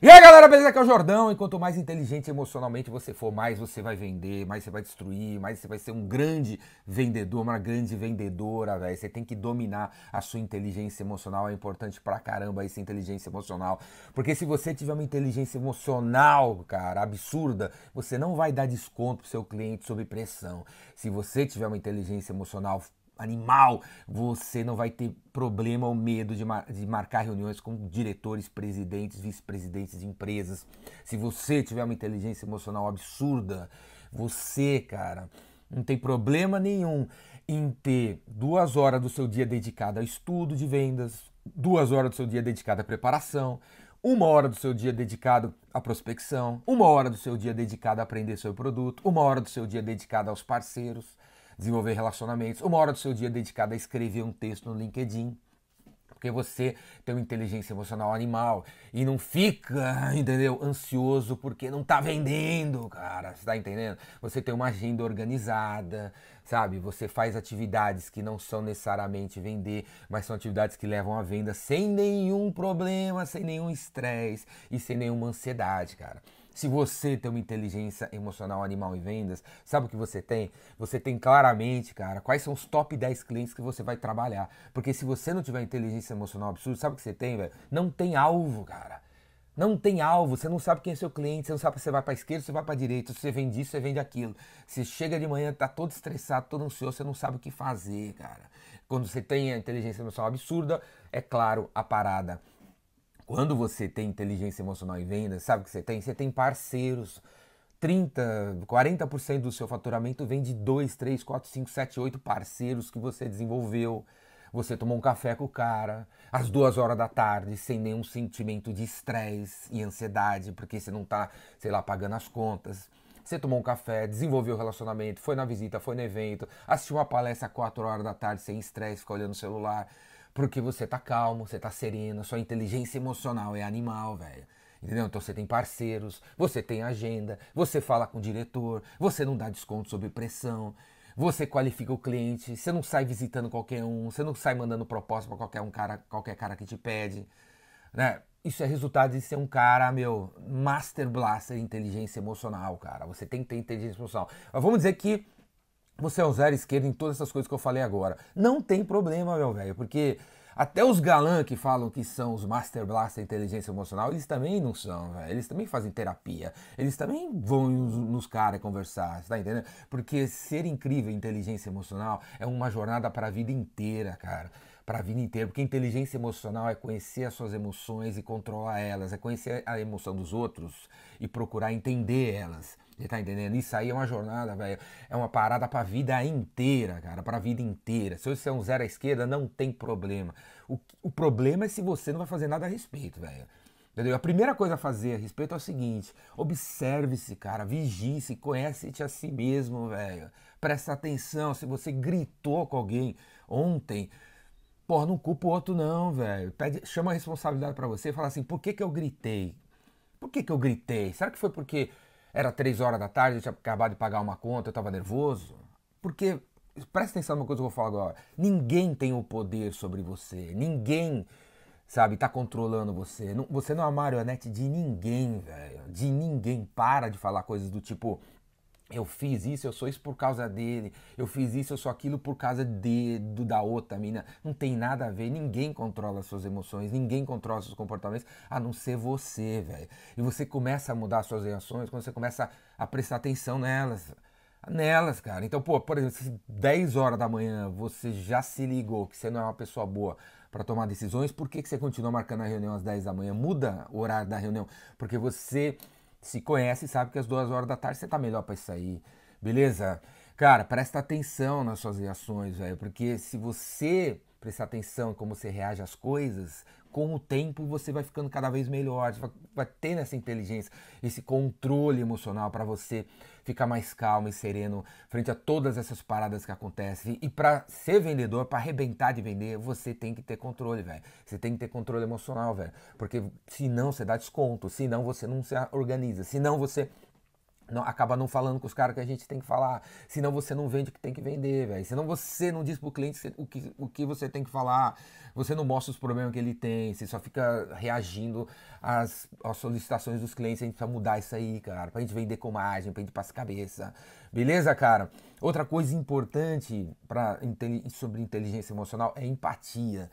E aí galera, beleza? Aqui é o Jordão. E quanto mais inteligente emocionalmente você for, mais você vai vender, mais você vai destruir, mais você vai ser um grande vendedor, uma grande vendedora, velho. Você tem que dominar a sua inteligência emocional. É importante pra caramba essa inteligência emocional. Porque se você tiver uma inteligência emocional, cara, absurda, você não vai dar desconto pro seu cliente sob pressão. Se você tiver uma inteligência emocional animal, você não vai ter problema ou medo de, mar de marcar reuniões com diretores, presidentes, vice-presidentes de empresas. Se você tiver uma inteligência emocional absurda, você, cara, não tem problema nenhum em ter duas horas do seu dia dedicado a estudo de vendas, duas horas do seu dia dedicado à preparação, uma hora do seu dia dedicado à prospecção, uma hora do seu dia dedicado a aprender seu produto, uma hora do seu dia dedicado aos parceiros desenvolver relacionamentos, uma hora do seu dia dedicada a escrever um texto no LinkedIn. Porque você tem uma inteligência emocional animal e não fica, entendeu, ansioso porque não tá vendendo, cara. Você tá entendendo? Você tem uma agenda organizada, sabe? Você faz atividades que não são necessariamente vender, mas são atividades que levam à venda sem nenhum problema, sem nenhum estresse e sem nenhuma ansiedade, cara. Se você tem uma inteligência emocional animal em vendas, sabe o que você tem? Você tem claramente, cara, quais são os top 10 clientes que você vai trabalhar. Porque se você não tiver inteligência emocional absurda, sabe o que você tem, velho? Não tem alvo, cara. Não tem alvo, você não sabe quem é seu cliente, você não sabe se você vai para esquerda, se você vai para direita, se você vende isso, você vende aquilo. Você chega de manhã, tá todo estressado, todo ansioso, você não sabe o que fazer, cara. Quando você tem a inteligência emocional absurda, é claro, a parada quando você tem inteligência emocional e vendas, sabe o que você tem? Você tem parceiros. 30, 40% do seu faturamento vem de 2, 3, 4, 5, 7, 8 parceiros que você desenvolveu. Você tomou um café com o cara às duas horas da tarde, sem nenhum sentimento de estresse e ansiedade, porque você não está, sei lá, pagando as contas. Você tomou um café, desenvolveu o relacionamento, foi na visita, foi no evento, assistiu uma palestra às 4 horas da tarde sem estresse, ficou olhando o celular. Porque você tá calmo, você tá sereno, sua inteligência emocional é animal, velho. Entendeu? Então você tem parceiros, você tem agenda, você fala com o diretor, você não dá desconto sob pressão, você qualifica o cliente, você não sai visitando qualquer um, você não sai mandando proposta para qualquer um cara, qualquer cara que te pede, né? Isso é resultado de ser um cara, meu, master blaster inteligência emocional, cara. Você tem que ter inteligência emocional. Mas vamos dizer que você é um zero esquerdo em todas essas coisas que eu falei agora. Não tem problema, meu velho, porque até os galãs que falam que são os Master Blaster inteligência emocional, eles também não são, velho. Eles também fazem terapia. Eles também vão nos caras conversar, tá entendendo? Porque ser incrível em inteligência emocional é uma jornada para a vida inteira, cara para a vida inteira, porque inteligência emocional é conhecer as suas emoções e controlar elas, é conhecer a emoção dos outros e procurar entender elas. Você tá entendendo? Isso aí é uma jornada, velho. É uma parada pra vida inteira, cara. Pra vida inteira. Se você é um zero à esquerda, não tem problema. O, o problema é se você não vai fazer nada a respeito, velho. Entendeu? A primeira coisa a fazer a respeito é o seguinte: observe-se, cara, vigie-se, conhece-te a si mesmo, velho. Presta atenção, se você gritou com alguém ontem, Porra, não culpa o outro não, velho. chama a responsabilidade para você e fala assim, por que que eu gritei? Por que que eu gritei? Será que foi porque era três horas da tarde, eu tinha acabado de pagar uma conta, eu tava nervoso? Porque, presta atenção numa coisa que eu vou falar agora. Ninguém tem o poder sobre você. Ninguém, sabe, tá controlando você. Você não é uma marionete de ninguém, velho. De ninguém. Para de falar coisas do tipo, eu fiz isso, eu sou isso por causa dele, eu fiz isso, eu sou aquilo por causa de, do, da outra mina. Não tem nada a ver, ninguém controla as suas emoções, ninguém controla seus comportamentos, a não ser você, velho. E você começa a mudar as suas reações quando você começa a prestar atenção nelas. Nelas, cara. Então, pô, por exemplo, se 10 horas da manhã você já se ligou que você não é uma pessoa boa para tomar decisões, por que, que você continua marcando a reunião às 10 da manhã? Muda o horário da reunião, porque você se conhece e sabe que às duas horas da tarde você tá melhor para sair, beleza? Cara, presta atenção nas suas reações, velho, porque se você prestar atenção em como você reage às coisas, com o tempo você vai ficando cada vez melhor, você vai, tendo essa inteligência, esse controle emocional para você ficar mais calmo e sereno frente a todas essas paradas que acontecem. E para ser vendedor, para arrebentar de vender, você tem que ter controle, velho. Você tem que ter controle emocional, velho, porque senão você dá desconto, senão você não se organiza, senão você não, acaba não falando com os caras que a gente tem que falar. Senão você não vende o que tem que vender, velho. Senão você não diz pro cliente o que, o que você tem que falar. Você não mostra os problemas que ele tem. Você só fica reagindo às, às solicitações dos clientes. A gente precisa mudar isso aí, cara. Pra gente vender com margem, pra gente passar cabeça. Beleza, cara? Outra coisa importante para sobre inteligência emocional é empatia.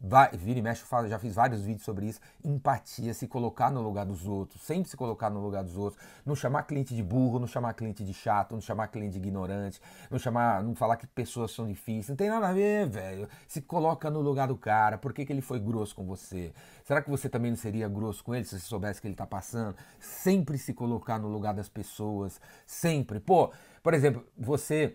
Vai, vira e mexe, eu falo, já fiz vários vídeos sobre isso. Empatia, se colocar no lugar dos outros, sempre se colocar no lugar dos outros. Não chamar cliente de burro, não chamar cliente de chato, não chamar cliente de ignorante, não chamar, não falar que pessoas são difíceis. Não tem nada a ver, velho. Se coloca no lugar do cara. Por que, que ele foi grosso com você? Será que você também não seria grosso com ele se você soubesse que ele tá passando? Sempre se colocar no lugar das pessoas. Sempre. Pô, por exemplo, você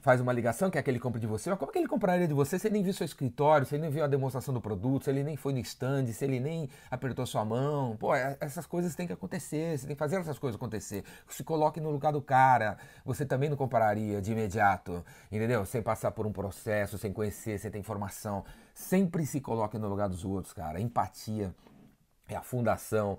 faz uma ligação, quer que ele compre de você, mas como é que ele compraria de você se ele nem viu seu escritório, se ele nem viu a demonstração do produto, se ele nem foi no stand, se ele nem apertou sua mão? Pô, é, essas coisas têm que acontecer, você tem que fazer essas coisas acontecer. Se coloque no lugar do cara, você também não compraria de imediato, entendeu? Sem passar por um processo, sem conhecer, sem ter informação. Sempre se coloque no lugar dos outros, cara. Empatia é a fundação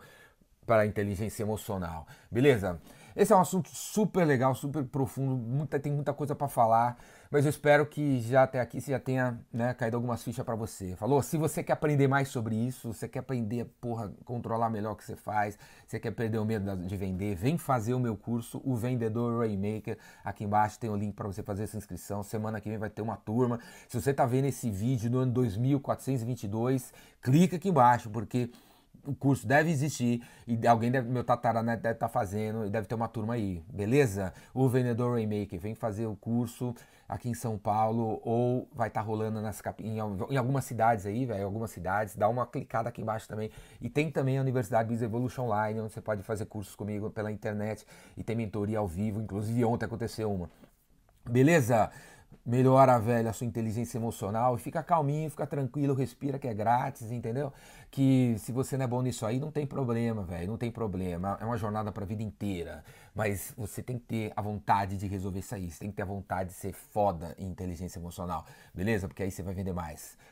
para a inteligência emocional, beleza? Esse é um assunto super legal, super profundo, muita, tem muita coisa para falar, mas eu espero que já até aqui você já tenha né, caído algumas fichas para você. Falou? Se você quer aprender mais sobre isso, você quer aprender, porra, controlar melhor o que você faz, você quer perder o medo de vender, vem fazer o meu curso, o Vendedor Rainmaker. Aqui embaixo tem o link para você fazer essa inscrição. Semana que vem vai ter uma turma. Se você está vendo esse vídeo no ano 2422, clica aqui embaixo, porque o curso deve existir e alguém deve, meu tataraneto deve estar tá fazendo e deve ter uma turma aí, beleza? O Vendedor Rainmaker vem fazer o curso aqui em São Paulo ou vai estar tá rolando nas, em, em algumas cidades aí, velho, algumas cidades, dá uma clicada aqui embaixo também. E tem também a Universidade Biz Evolution Online, onde você pode fazer cursos comigo pela internet e tem mentoria ao vivo, inclusive ontem aconteceu uma. Beleza? Melhora, velho, a sua inteligência emocional e fica calminho, fica tranquilo, respira que é grátis, entendeu? Que se você não é bom nisso aí, não tem problema, velho, não tem problema. É uma jornada para a vida inteira, mas você tem que ter a vontade de resolver isso aí, você tem que ter a vontade de ser foda em inteligência emocional, beleza? Porque aí você vai vender mais.